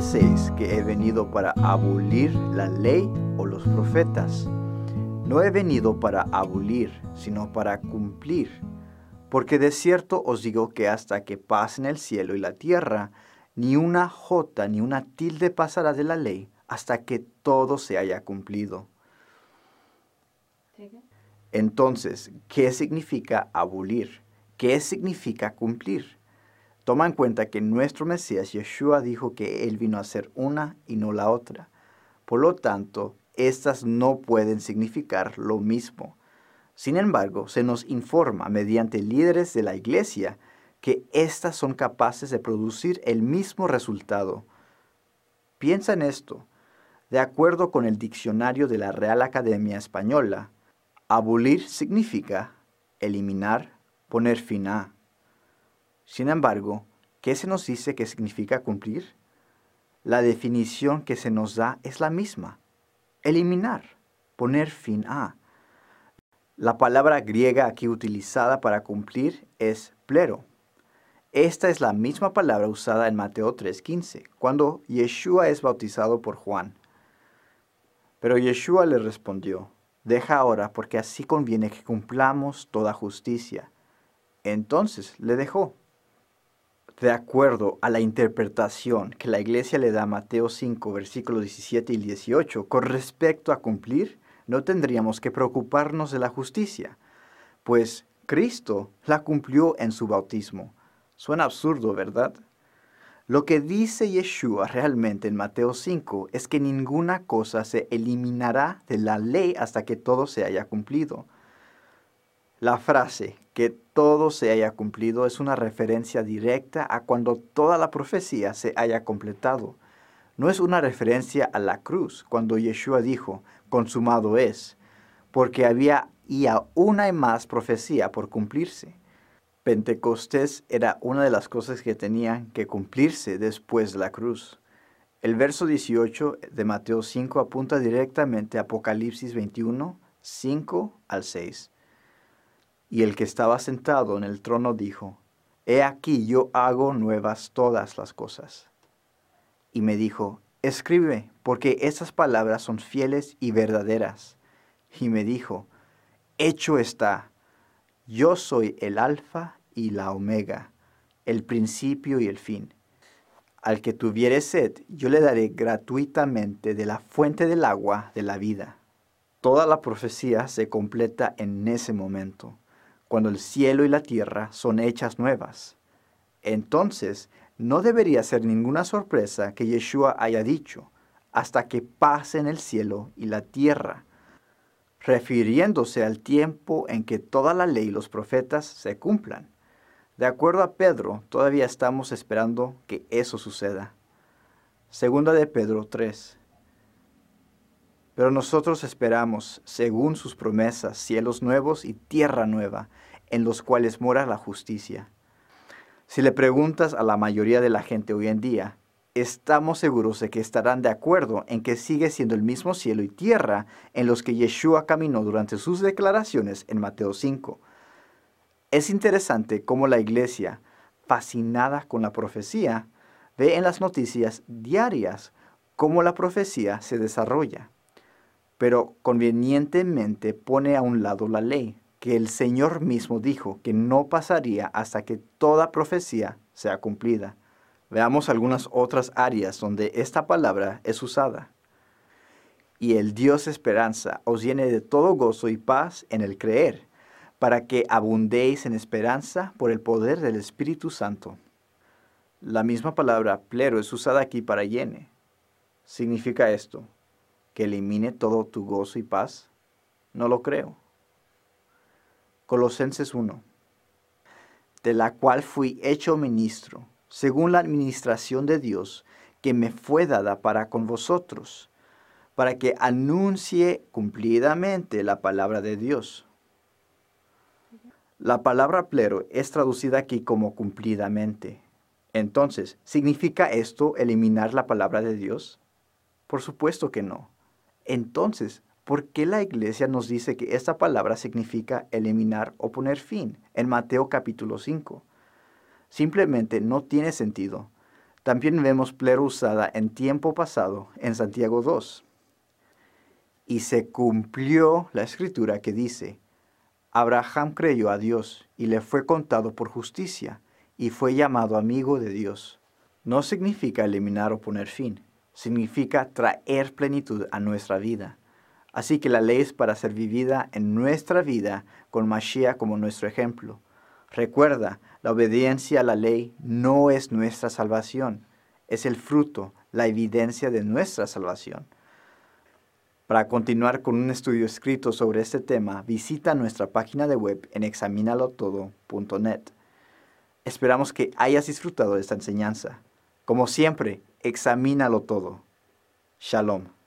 penséis que he venido para abolir la ley o los profetas. No he venido para abolir, sino para cumplir. Porque de cierto os digo que hasta que pasen el cielo y la tierra, ni una jota ni una tilde pasará de la ley hasta que todo se haya cumplido. Entonces, ¿qué significa abolir? ¿Qué significa cumplir? Toma en cuenta que nuestro Mesías Yeshua dijo que Él vino a ser una y no la otra. Por lo tanto, estas no pueden significar lo mismo. Sin embargo, se nos informa mediante líderes de la iglesia que éstas son capaces de producir el mismo resultado. Piensa en esto. De acuerdo con el diccionario de la Real Academia Española, abolir significa eliminar, poner fin a. Sin embargo, ¿qué se nos dice que significa cumplir? La definición que se nos da es la misma. Eliminar, poner fin a. La palabra griega aquí utilizada para cumplir es plero. Esta es la misma palabra usada en Mateo 3:15, cuando Yeshua es bautizado por Juan. Pero Yeshua le respondió, deja ahora porque así conviene que cumplamos toda justicia. Entonces le dejó de acuerdo a la interpretación que la iglesia le da a Mateo 5, versículos 17 y 18, con respecto a cumplir, no tendríamos que preocuparnos de la justicia, pues Cristo la cumplió en su bautismo. Suena absurdo, ¿verdad? Lo que dice Yeshua realmente en Mateo 5 es que ninguna cosa se eliminará de la ley hasta que todo se haya cumplido. La frase que todo se haya cumplido es una referencia directa a cuando toda la profecía se haya completado. No es una referencia a la cruz, cuando Yeshua dijo, consumado es, porque había y aún hay más profecía por cumplirse. Pentecostés era una de las cosas que tenían que cumplirse después de la cruz. El verso 18 de Mateo 5 apunta directamente a Apocalipsis 21, 5 al 6. Y el que estaba sentado en el trono dijo, He aquí yo hago nuevas todas las cosas. Y me dijo, Escribe, porque estas palabras son fieles y verdaderas. Y me dijo, Hecho está, yo soy el alfa y la omega, el principio y el fin. Al que tuviere sed, yo le daré gratuitamente de la fuente del agua de la vida. Toda la profecía se completa en ese momento cuando el cielo y la tierra son hechas nuevas. Entonces, no debería ser ninguna sorpresa que Yeshua haya dicho, hasta que pasen el cielo y la tierra, refiriéndose al tiempo en que toda la ley y los profetas se cumplan. De acuerdo a Pedro, todavía estamos esperando que eso suceda. Segunda de Pedro 3. Pero nosotros esperamos, según sus promesas, cielos nuevos y tierra nueva, en los cuales mora la justicia. Si le preguntas a la mayoría de la gente hoy en día, estamos seguros de que estarán de acuerdo en que sigue siendo el mismo cielo y tierra en los que Yeshua caminó durante sus declaraciones en Mateo 5. Es interesante cómo la iglesia, fascinada con la profecía, ve en las noticias diarias cómo la profecía se desarrolla pero convenientemente pone a un lado la ley, que el Señor mismo dijo que no pasaría hasta que toda profecía sea cumplida. Veamos algunas otras áreas donde esta palabra es usada. Y el Dios esperanza os llene de todo gozo y paz en el creer, para que abundéis en esperanza por el poder del Espíritu Santo. La misma palabra plero es usada aquí para llene. Significa esto, que elimine todo tu gozo y paz? No lo creo. Colosenses 1. De la cual fui hecho ministro, según la administración de Dios, que me fue dada para con vosotros, para que anuncie cumplidamente la palabra de Dios. La palabra plero es traducida aquí como cumplidamente. Entonces, ¿significa esto eliminar la palabra de Dios? Por supuesto que no. Entonces, ¿por qué la iglesia nos dice que esta palabra significa eliminar o poner fin en Mateo capítulo 5? Simplemente no tiene sentido. también vemos plero usada en tiempo pasado en Santiago 2. Y se cumplió la escritura que dice, Abraham creyó a Dios y le fue contado por justicia y fue llamado amigo de Dios. No significa eliminar o poner fin, significa traer plenitud a nuestra vida. Así que la ley es para ser vivida en nuestra vida con Mashiach como nuestro ejemplo. Recuerda, la obediencia a la ley no es nuestra salvación, es el fruto, la evidencia de nuestra salvación. Para continuar con un estudio escrito sobre este tema, visita nuestra página de web en examinalotodo.net. Esperamos que hayas disfrutado de esta enseñanza. Como siempre, examínalo todo. Shalom.